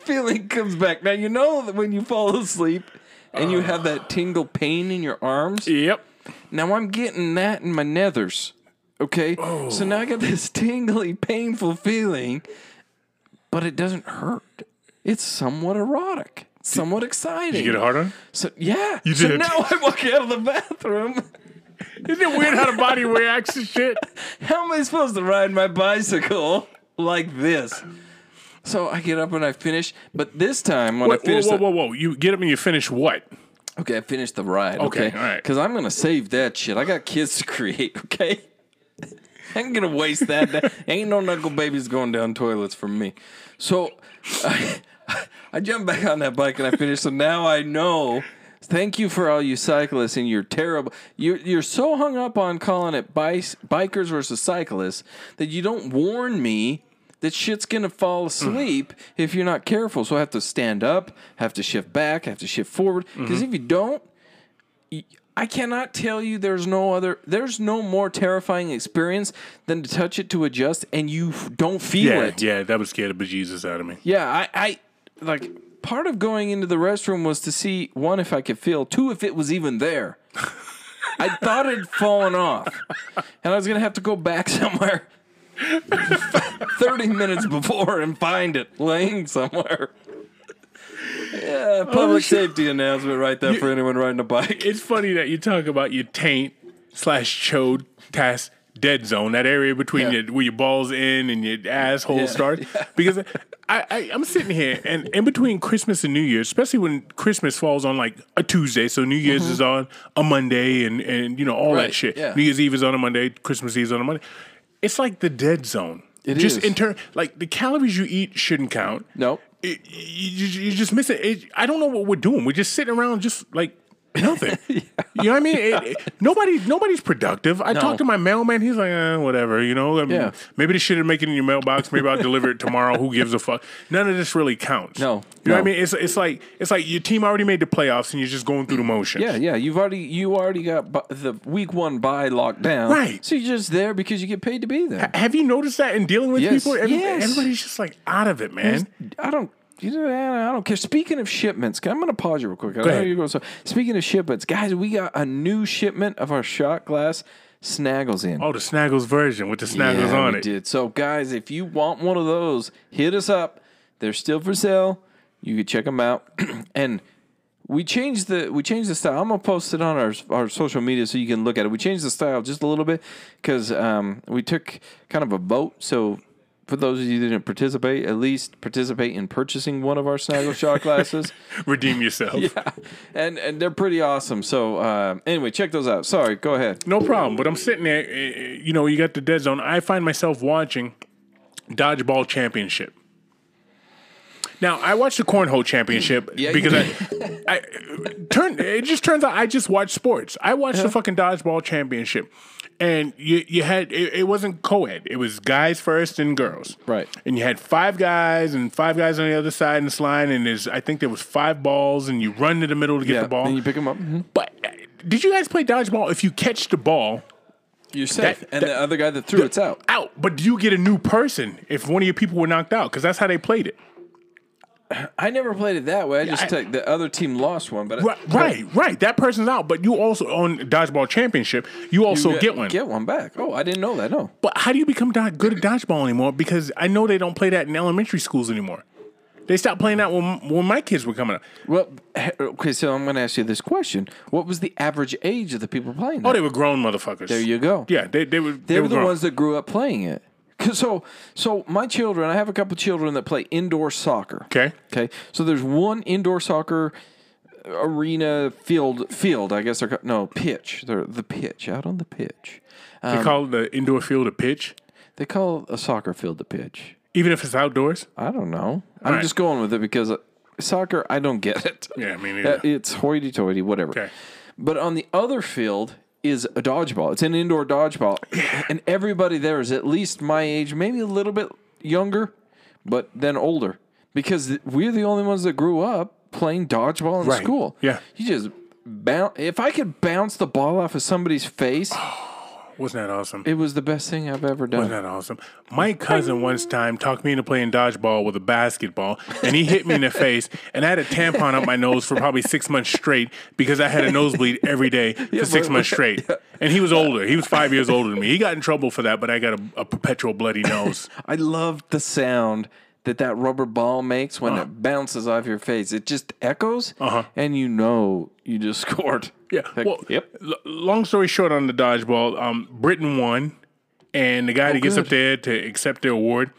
feeling comes back. Now, you know that when you fall asleep and you have that tingle pain in your arms. Yep. Now, I'm getting that in my nethers. Okay, Oh. so now I got this tingly, painful feeling, but it doesn't hurt. It's somewhat erotic, somewhat exciting. You get a hard on? So yeah, You did. so now I walk out of the bathroom. Isn't it weird how the body reacts to shit? How am I supposed to ride my bicycle like this? So I get up and I finish, but this time when Whoa, I finish, whoa, the- whoa, whoa, You get up and you finish what? okay, I finished the ride. Okay, Okay, all right. because I'm gonna save that shit. I got kids to create. Okay, I'm gonna waste that. That- ain't no knuckle babies going down toilets for me. So I, I jump back on that bike and I finish. So now I know. Thank you for all you cyclists and you're terrible. You're you're so hung up on calling it bice, bikers versus cyclists that you don't warn me that shit's gonna fall mm. asleep if you're not careful. So I have to stand up, have to shift back, have to shift forward. Mm-hmm. Because if you don't, y- I cannot tell you there's no other there's no more terrifying experience than to touch it to adjust and you f- don't feel Yeah, it. yeah, that would scare the bejesus out of me. Yeah, I, I like part of going into the restroom was to see one if I could feel, two if it was even there. I thought it had fallen off, and I was gonna have to go back somewhere thirty minutes before and find it laying somewhere. Yeah, oh, public safety announcement right there for anyone riding a bike. It's funny that you talk about your taint slash chode task dead zone, that area between Yeah. your, where your balls in and your asshole Yeah. starts. Because I, I, I'm sitting here and in between Christmas and New Year's, especially when Christmas falls on like a Tuesday, so New Year's is on a Monday and, and you know, all Mm-hmm. That shit. yeah. New Year's Eve is on a Monday, Christmas Eve is on a Monday. It's like the dead zone. It just is. in turn, like the calories you eat shouldn't count. Nope. It, you, you just miss it. it. I don't know what we're doing. We're just sitting around, just like nothing. You know what I mean? It, it- nobody, nobody's productive. I talked to my mailman. He's like, eh, whatever. You know, I mean, Yeah. maybe this shit make it in your mailbox. Maybe I'll deliver it tomorrow. Who gives a fuck? None of this really counts. No, you know what I mean? It's it's like it's like your team already made the playoffs and you're just going through the motions. Yeah, yeah. You've already you already got bu- the week one bye locked down, Right. So you're just there because you get paid to be there. Have you noticed that in dealing with Yes, people? Every- yes. Everybody's just like out of it, man. I don't. You know, I don't care. Speaking of shipments, I'm going to pause you real quick. I know you're going. So, speaking of shipments, guys, we got a new shipment of our shot glass snaggles in. Oh, the Snaggles version with the Snaggles yeah, on it. did. So, guys, if you want one of those, hit us up. They're still for sale. You can check them out. and we changed the we changed the style. I'm gonna post it on our our social media so you can look at it. We changed the style just a little bit because um, we took kind of a vote. So for those of you who didn't participate, at least participate in purchasing one of our Snaggle shot glasses. Redeem yourself. yeah, and and they're pretty awesome. So uh, anyway, check those out. Sorry, go ahead. No problem. But I'm sitting there, eh, eh, you know, you got the dead zone. I find myself watching Dodgeball Championship. Now, I watched the Cornhole Championship Yeah, because I, I turn. It just turns out I just watch sports. I watched the fucking Dodgeball Championship, and you you had it, it wasn't co-ed. It was guys first and girls. Right. And you had five guys and five guys on the other side in this line, and there's I think there was five balls, and you run to the middle to get Yeah, the ball. and you pick them up. Mhm. but uh, did you guys play dodgeball? If you catch the ball, You're safe, That- and that- the other guy that threw it's out. out. But do you get a new person if one of your people were knocked out? Because that's how they played it. I never played it that way. I just I- took the other team lost one, but Right, right, right. That person's out. But you also on dodgeball championship, you also get, one. Get one back. Oh, I didn't know that. No. but how do you become do- good at dodgeball anymore? Because I know they don't play that in elementary schools anymore. They stopped playing that when when my kids were coming up. Well, okay. So I'm going to ask you this question: What was the average age of the people playing? Oh, that? Oh, they were grown motherfuckers. there you go. Yeah, they they were. They, They, were the grown. ones that grew up playing it. So, so my children, I have a couple children that play indoor soccer. Okay. Okay. So there's one indoor soccer arena field. Field, I guess they're ca- no pitch. They're the pitch out on the pitch. They call the indoor field a pitch, They call a soccer field a pitch. even if it's outdoors. I don't know. I'm right. just going with it because uh, soccer, I don't get it. Yeah, me Uh, neither. It's hoity-toity, whatever. Okay. But on the other field is a dodgeball. It's an indoor dodgeball, and everybody there is at least my age, maybe a little bit younger, but then older, because we're the only ones that grew up playing dodgeball in Right. school. Yeah. you just bounce. If I could bounce the ball off of somebody's face, oh, Wasn't that awesome? It was the best thing I've ever done. Wasn't that awesome? My cousin once time talked me into playing dodgeball with a basketball, and he hit me in the face, and I had a tampon up my nose for probably six months straight because I had a nosebleed every day for six but- months straight. And he was older. He was five years older than me. He got in trouble for that, but I got a, a perpetual bloody nose. I loved the sound that that rubber ball makes when it bounces off your face. It just echoes, Uh-huh. and you know you just scored. Yeah. Like, well, yep. l- long story short on the dodgeball, um, Britain won, and the guy that gets Oh, good. up there to accept the award,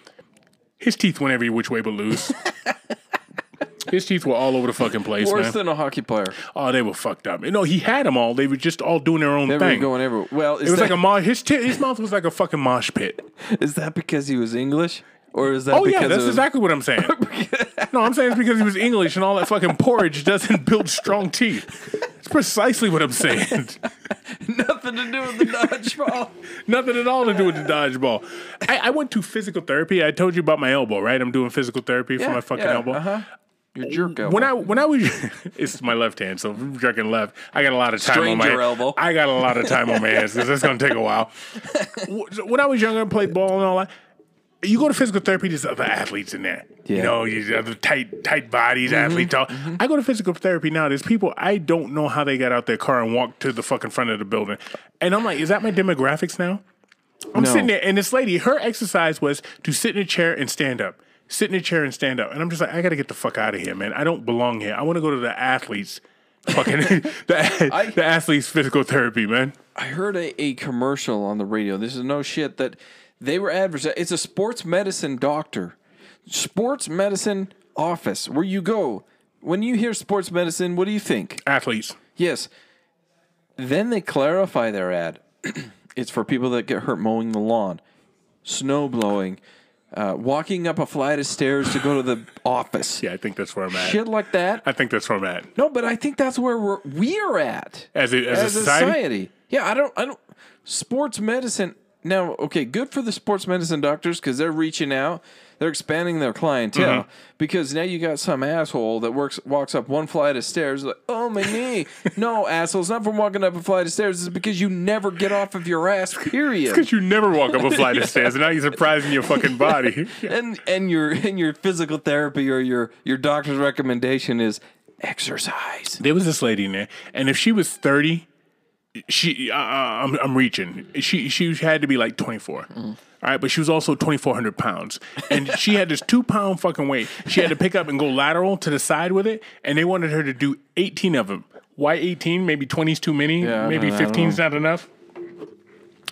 his teeth went every which way but loose. his teeth were all over the fucking place, Worse man. than a hockey player. oh, they were fucked up. You No, he had them all. They were just all doing their own thing. They were thing. going everywhere. Well, it was that, like a mosh. His t- his mouth was like a fucking mosh pit. is that because he was English, or is that Oh because yeah, that's of, exactly what I'm saying. no, I'm saying it's because he was English and all that fucking porridge doesn't build strong teeth. It's precisely what I'm saying. nothing to do with the dodgeball? Nothing at all to do with the dodgeball. I, I went to physical therapy. I told you about my elbow, right? I'm doing physical therapy for my fucking elbow. Uh-huh. Your jerk elbow. When I when I was it's my left hand, so I'm jerking left. I got a lot of time on my elbow. I got a lot of time on my hands because it's gonna take a while. When I was younger, I played ball and all that. You go to physical therapy, there's other athletes in there. You Yeah. Mm-hmm, know, you other tight tight bodies, athletes. All. I go to physical therapy now. There's people I don't know how they got out their car and walked to the fucking front of the building, and I'm like, is that my demographics now? I'm No. sitting there, and this lady, her exercise was to sit in a chair and stand up. Sit in a chair and stand up. And I'm just like, I got to get the fuck out of here, man. I don't belong here. I want to go to the athletes, fucking the, the athletes' physical therapy, man. I heard a, a commercial on the radio. This is no shit that they were advertising. It's a sports medicine doctor, sports medicine office where you go. When you hear sports medicine, what do you think? Athletes. Yes. Then they clarify their ad. it's for people that get hurt mowing the lawn, snow blowing, uh, walking up a flight of stairs to go to the office. Yeah, I think that's where I'm at. Shit like that. I think that's where I'm at. No, but I think that's where we're we're at As a, as, a society? Yeah, I don't. I don't. Sports medicine. Now, okay, good for the sports medicine doctors because they're reaching out. They're expanding their clientele Mm-hmm. because now you got some asshole that works walks up one flight of stairs like, oh my knee. no, asshole, it's not from walking up a flight of stairs. It's because you never get off of your ass. Period. Because you never walk up a flight of stairs, and now you're surprising your fucking body. and and your and your physical therapy or your your doctor's recommendation is exercise. There was this lady in there, and if she was thirty, she uh, I'm I'm reaching. She she had to be like twenty four. All right, but she was also twenty four hundred pounds, and she had this two pound fucking weight. She had to pick up and go lateral to the side with it, and they wanted her to do eighteen of them. Why eighteen? Maybe 20's too many. Yeah, Maybe don't know. 15's not enough.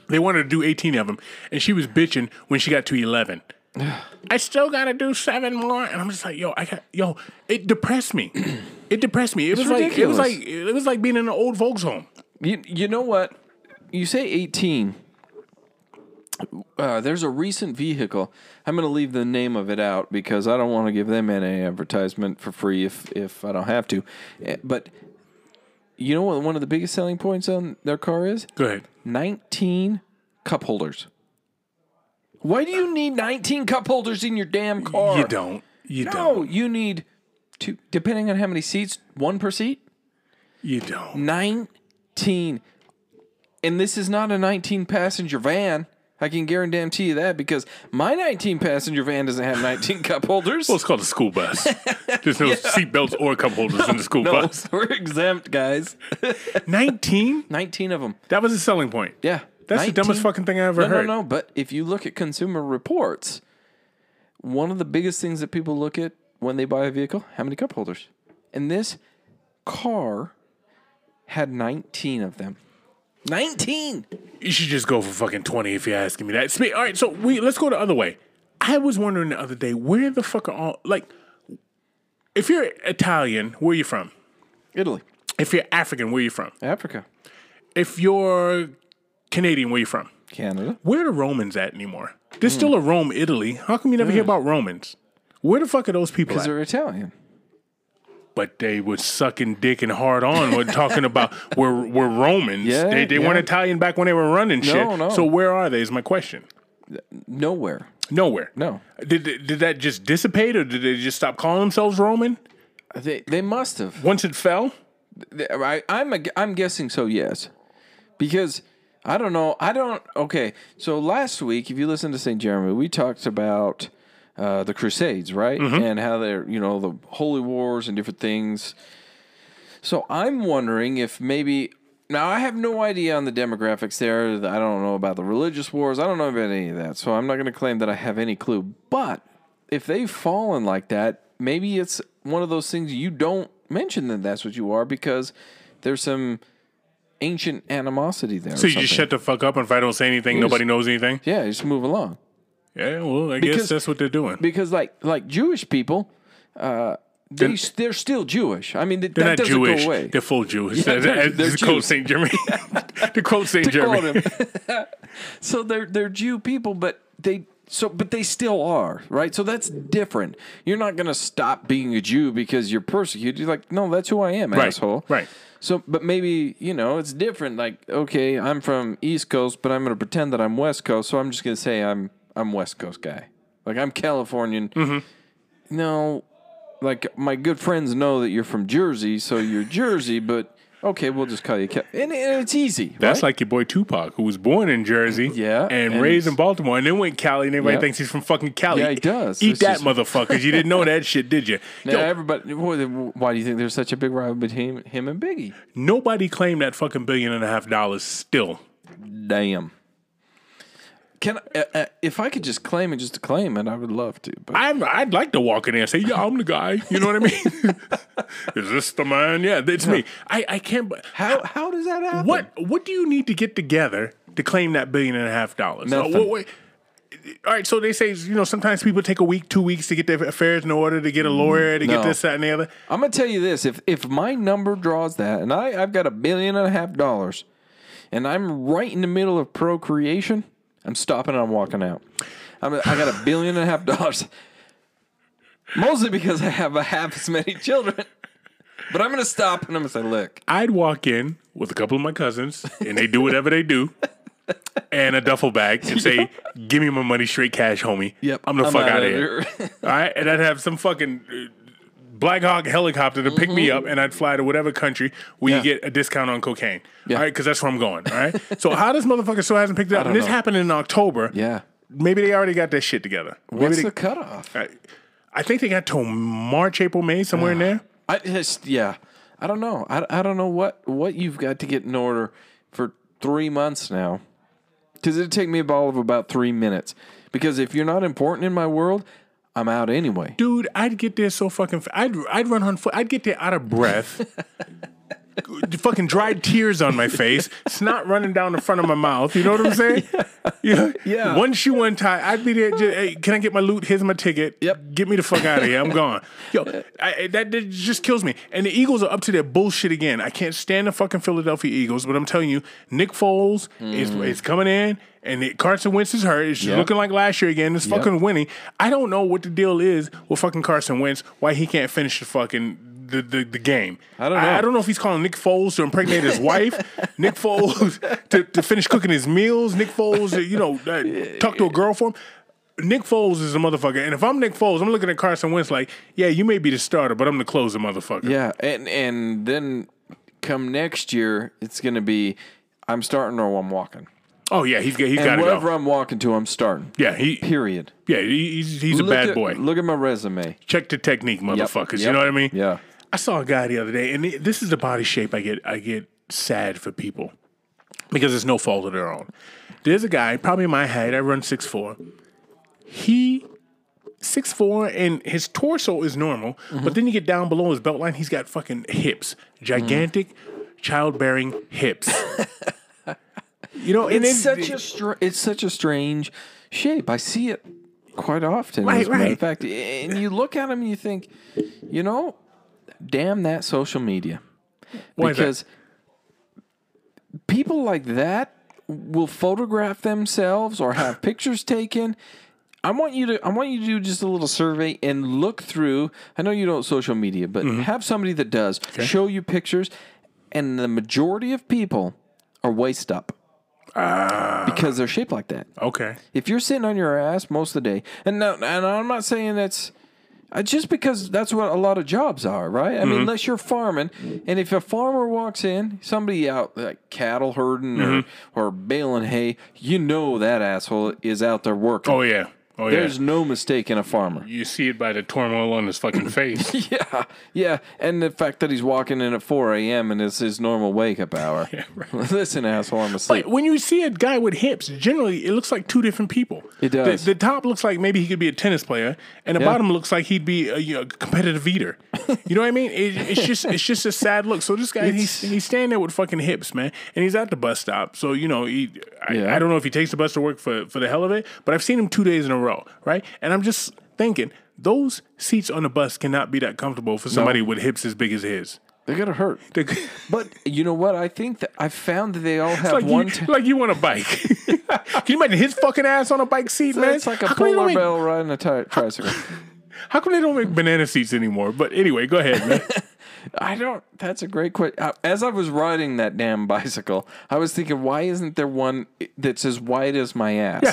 They wanted to do eighteen of them, and she was bitching when she got to eleven. I still got to do seven more, and I'm just like, yo, I got, yo, it depressed me. It depressed me. It was like, it was like, it was like being in an old folks home. You you know what? You say 18. Uh, there's a recent vehicle. I'm going to leave the name of it out because I don't want to give them any advertisement for free if if I don't have to. Eh, But you know what? One of the biggest selling points on their car is Go ahead. 19 cup holders. Why do you need 19 cup holders in your damn car? You don't. You No, don't. No, you need two. Depending on how many seats, one per seat. You don't. 19. And this is not a 19 passenger van. I can guarantee you that because my 19 passenger van doesn't have 19 cup holders. Well, it's called a school bus. There's no seat belts or cup holders in the school no, bus. we're exempt, guys. 19? 19 of them. That was a selling point. Yeah. That's the dumbest fucking thing I ever no, heard. No, no, But if you look at Consumer Reports, one of the biggest things that people look at when they buy a vehicle, how many cup holders? And this car had 19 of them. 19. You should just go for fucking 20 if you're asking me that. All right, so we let's go the other way. I was wondering the other day, where the fuck are all, like, if you're Italian, where are you from? Italy, If you're African, where are you from? Africa, If you're Canadian, where are you from? Canada. Where are the Romans at anymore? There's still a Rome, Italy. How come you never hear about Romans? Where the fuck are those people Because they're Italian. But they were sucking dick and hard on when talking about we're, we're Romans. Yeah, they they yeah. weren't Italian back when they were running shit. no. So where are they is my question. Nowhere. Nowhere. No. Did did that just dissipate or did they just stop calling themselves Roman They they must have. once it fell? I, I'm a, I'm guessing so. Yes, because I don't know. I don't. Okay, so last week, if you listen to St. Jeremy, we talked about uh, the Crusades, right? And how they're, you know, the holy wars and different things. So I'm wondering if maybe. Now, I have no idea on the demographics there. I don't know about the religious wars. I don't know about any of that. So I'm not going to claim that I have any clue. But if they've fallen like that, maybe it's one of those things you don't mention that that's what you are because there's some ancient animosity there. So you just shut the fuck up, and if I don't say anything, nobody knows anything. Yeah, just move along. Yeah, well, I Because- guess that's what they're doing. Because like like Jewish people, uh, they They're- they're still Jewish. I mean, th- They're that not doesn't Jewish. go away. They're full Jewish. Yeah, They're, they're- quote. St. Jeremy. to quote. To Jeremy. so they're they're Jew people, but they so but they still are right. So that's different. You're not going to stop being a Jew because you're persecuted. You're like, no, that's who I am, Right, asshole. right. So, but maybe you know it's different. Like, okay, I'm from East Coast, but I'm going to pretend that I'm West Coast. So I'm just going to say I'm I'm West Coast guy. Like I'm Californian. Mm-hmm. No, like my good friends know that you're from Jersey, so you're Jersey. But okay, we'll just call you. Cal- and, and it's easy. That's right? like your boy Tupac, who was born in Jersey, Yeah, and, and raised in Baltimore, and then went Cali, and everybody thinks he's from fucking Cali. Yeah, he does. Eat It's that, just- motherfuckers! You didn't know that shit, did you? Now, Yo, everybody. Why do you think there's such a big rivalry between him and Biggie? nobody claimed that fucking billion and a half dollars. Still, Damn. Can I, uh, uh, if I could just claim it, just to claim it, I would love to. But I'm, I'd like to walk in there and say, "Yeah, I'm the guy." You know what I mean? Is this the man? Yeah, it's me. I, I can't. but how how does that happen? What What do you need to get together to claim that billion and a half dollars? Nothing. Uh, what- what- all right, so they say you know sometimes people take a week, two weeks to get their affairs in order, to get a lawyer, to get this, that, and the other. I'm gonna tell you this: if if my number draws that, and I I've got a billion and a half dollars, and I'm right in the middle of procreation, I'm stopping and I'm walking out. I'm, I got a billion and a half dollars, mostly because I have a half as many children. But I'm gonna stop and I'm gonna say, look, I'd walk in with a couple of my cousins, and they do whatever they do, and a duffel bag, and say, "Give me my money straight cash, homie. Yep, I'm the fuck out outta of here." All right, and I'd have some fucking uh, Black Hawk helicopter to pick me up, and I'd fly to whatever country where Mm-hmm. Yeah. you get a discount on cocaine. Yeah. All right, because that's where I'm going. All right. so how this motherfucker still hasn't picked it up? And this know. happened in October. yeah. Maybe they already got that shit together. Maybe What's they, the cutoff? I, I think they got till March, April, May, somewhere in there. I just yeah. I don't know. I, I don't know what what you've got to get in order for three months now, because it'd take me a ball of about three minutes. Because if you're not important in my world, I'm out anyway. Dude, I'd get there so fucking. Fa- I'd I'd run on foot. I'd get there out of breath. fucking dried tears on my face, It's not running down the front of my mouth. You know what I'm saying? Yeah. Yeah. One shoe untied. I'd be there. Just, hey, can I get my loot? Here's my ticket. Yep. Get me the fuck out of here. I'm gone. Yo, I, that, that just kills me. And the Eagles are up to their bullshit again. I can't stand the fucking Philadelphia Eagles, but I'm telling you, Nick Foles is, is coming in. And it, Carson Wentz is hurt. It's Mm. Yep. looking like last year again. It's fucking winning. I don't know what the deal is with fucking Carson Wentz. Why he can't finish the fucking the, the, the game. I don't know. I, don't know if he's calling Nick Foles to impregnate his wife. Nick Foles to, to finish cooking his meals. Nick Foles, to, you know, uh, talk to a girl for him. Nick Foles is a motherfucker, and if I'm Nick Foles, I'm looking at Carson Wentz like, yeah, you may be the starter, but I'm the closer, motherfucker. Yeah, and and then come next year, it's gonna be I'm starting or I'm walking. Oh yeah, he's got he's got wherever go. I'm walking to, I'm starting. Yeah, he Period. yeah he, he's he's a Look bad at- boy. Look at my resume. Check the technique, motherfuckers. You Yep. know what I mean? Yeah. I saw a guy the other day, and this is the body shape I get. I get sad for people because it's no fault of their own. There's a guy, probably in my height. I run six four. He six four, and his torso is normal, Mm-hmm. but then you get down below his belt line, he's got fucking hips, gigantic, childbearing hips. you know, and It's such a str- it's such a strange shape. I see it quite often. Right, as a matter of fact, and you look at him and you think, you know, damn that social media, Why because people like that will photograph themselves or have pictures taken. I want you to I want you to do just a little survey and look through. I know you don't social media, but Mm-hmm. have somebody that does show you pictures, and the majority of people are waist up Ah. because they're shaped like that. okay. If you're sitting on your ass most of the day, and no, and I'm not saying that's, Uh, Uh, just because that's what a lot of jobs are, right? I mean, mm-hmm. unless you're farming, and if a farmer walks in, somebody out like cattle herding or, mm-hmm. or baling hay, you know that asshole is out there working. Oh yeah. Oh yeah. There's no mistake in a farmer. you see it by the turmoil on his fucking face. Yeah, yeah, and the fact that he's walking in at 4 a.m. and it's his normal wake up hour. Listen, asshole, I'm asleep. But when you see a guy with hips, generally it looks like two different people. It does. The, the top looks like maybe he could be a tennis player, and the Yeah. bottom looks like he'd be a, you know, competitive eater. you know what I mean? It, it's just it's just a sad look. So this guy he's he's standing there with fucking hips, man, and he's at the bus stop. So you know, he, I, Yeah. I don't know if he takes the bus to work for for the hell of it, but I've seen him two days in a row, right? And I'm just thinking those seats on the bus cannot be that comfortable for somebody with hips as big as his. They're gonna hurt. They're- But you know what? I think that I found that they all have like one. you, t- like you on a bike. Can you imagine his fucking ass on a bike seat, man? it's like a How come they don't polar make- riding a tri- tricycle. How come they don't make banana seats anymore? But anyway, go ahead, man. I don't. That's a great question. Uh, as I was riding that damn bicycle, I was thinking, why isn't there one that's as wide as my ass? Yeah.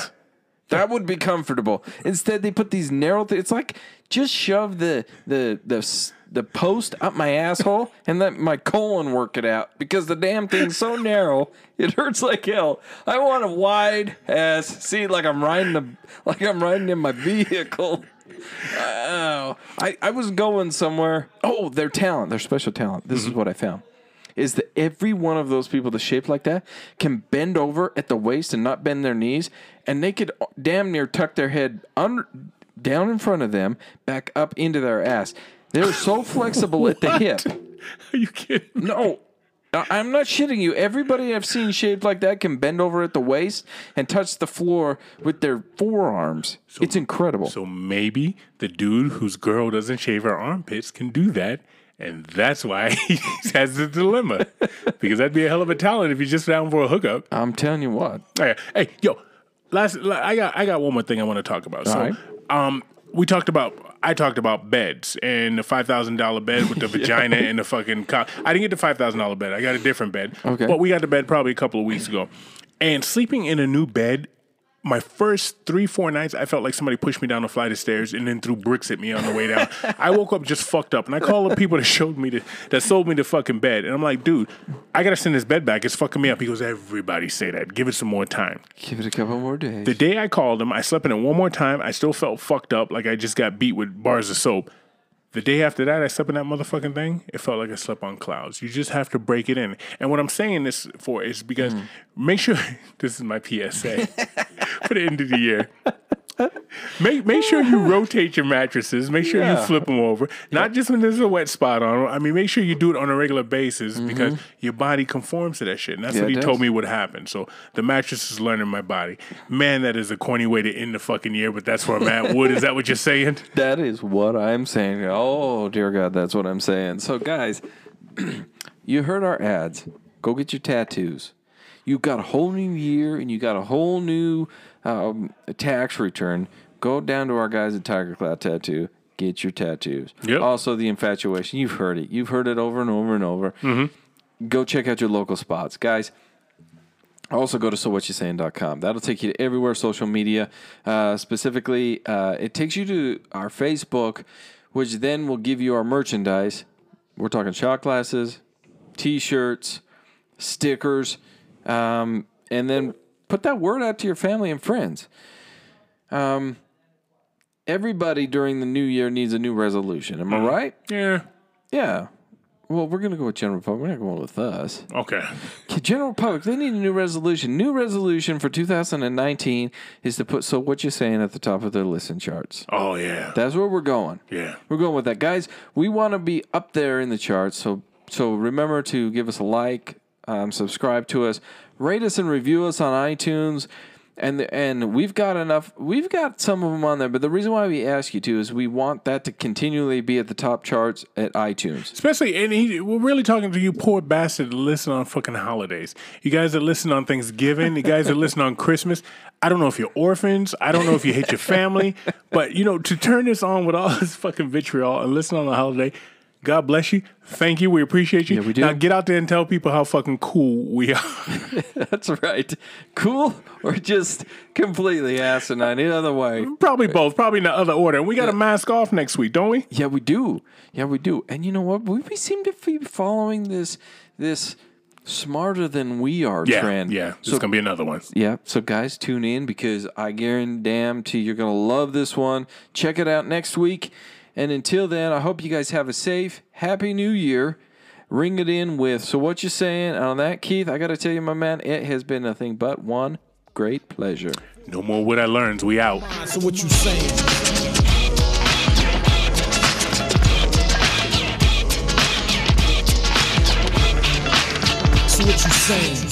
That would be comfortable. Instead, they put these narrow. Th- it's like just shove the the the the post up my asshole and let my colon work it out because the damn thing's so narrow it hurts like hell. I want a wide ass seat like I'm riding the like I'm riding in my vehicle. Oh, I, I was going somewhere. Oh, their talent, their special talent. This is mm-hmm. what I found. Is that every one of those people that's shaped like that can bend over at the waist and not bend their knees, and they could damn near tuck their head under, down in front of them, back up into their ass. They're so flexible at the hip. Are you kidding? No, I- I'm not shitting you. Everybody I've seen shaped like that can bend over at the waist and touch the floor with their forearms. it's incredible. So maybe the dude whose girl doesn't shave her armpits can do that. And that's why he has the dilemma. Because that'd be a hell of a talent if he's just down for a hookup. I'm telling you what. Hey, hey, yo, last I got I got one more thing I want to talk about. So, right. um, we talked about I talked about beds and the five thousand dollar bed with the vagina and the fucking cock. I didn't get the five thousand dollar bed. I got a different bed. Okay. but we got the bed probably a couple of weeks ago. And sleeping in a new bed. My first three, four nights, I felt like somebody pushed me down a flight of stairs and then threw bricks at me on the way down. I woke up just fucked up, and I called the people that showed me the, that sold me the fucking bed, and I'm like, dude, I gotta send this bed back. It's fucking me up. He goes, everybody say that. Give it some more time. Give it a couple more days. The day I called him, I slept in it one more time. I still felt fucked up, like I just got beat with bars of soap. The day after that, I slept in that motherfucking thing. It felt like I slept on clouds. You just have to break it in. And what I'm saying this for is because mm. make sure this is my PSA for the end of the year. Make make sure you rotate your mattresses. Make sure Yeah. you flip them over. Not just when there's a wet spot on them. I mean, make sure you do it on a regular basis mm-hmm. because your body conforms to that shit. And that's Yeah, what he told me would happen. So the mattress is learning my body. Man, that is a corny way to end the fucking year, but that's where I'm at. Wood, is that what you're saying? That is what I'm saying. Oh, dear God, that's what I'm saying. So, guys, you heard our ads. Go get your tattoos. You got a whole new year and you got a whole new um, tax return. Go down to our guys at Tiger Cloud Tattoo. Get your tattoos. Yep. Also, the infatuation. You've heard it. You've heard it over and over and over. Go check out your local spots. Guys, also, go to sowhatyousaying.com. That'll take you to everywhere social media. Uh, specifically, uh, it takes you to our Facebook, which then will give you our merchandise. We're talking shot glasses, t shirts, stickers, um, and then put that word out to your family and friends. Um, everybody during the new year needs a new resolution. Am I right? Yeah. Yeah. Well, we're going to go with General Public. We're not going with us. Okay. Okay, General public, they need a new resolution. New resolution for 2019 is to put "So What you're Saying" at the top of their listen charts. Oh yeah. That's where we're going. Yeah. We're going with that, guys. We want to be up there in the charts. So, so remember to give us a like, um, subscribe to us, rate us and review us on iTunes. And and we've got enough. We've got some of them on there. But the reason why we ask you to is we want that to continually be at the top charts at iTunes. Especially, and he, we're really talking to you poor bastard listen on fucking holidays. You guys that listen on Thanksgiving, you guys that listen on Christmas. I don't know if you're orphans. I don't know if you hate your family. But, you know, to turn this on with all this fucking vitriol and listen on a holiday, God bless you. Thank you. We appreciate you. Yeah, we do. Now get out there and tell people how fucking cool we are. That's right. Cool or just completely asinine? Either other way. Probably both. Probably in the other order. And we got to mask off next week, don't we? Yeah, we do. Yeah, we do. And you know what? We, we seem to be following this this smarter than we are Yeah. trend. Yeah. It's So gonna be another one. yeah. So guys, tune in because I guarantee you're gonna love this one. Check it out next week. And until then, I hope you guys have a safe, happy new year. Ring it in with so what you saying on that, Keith. I gotta tell you, my man, it has been nothing but one great pleasure. No more what I learns. We out. So what you saying? So what you saying?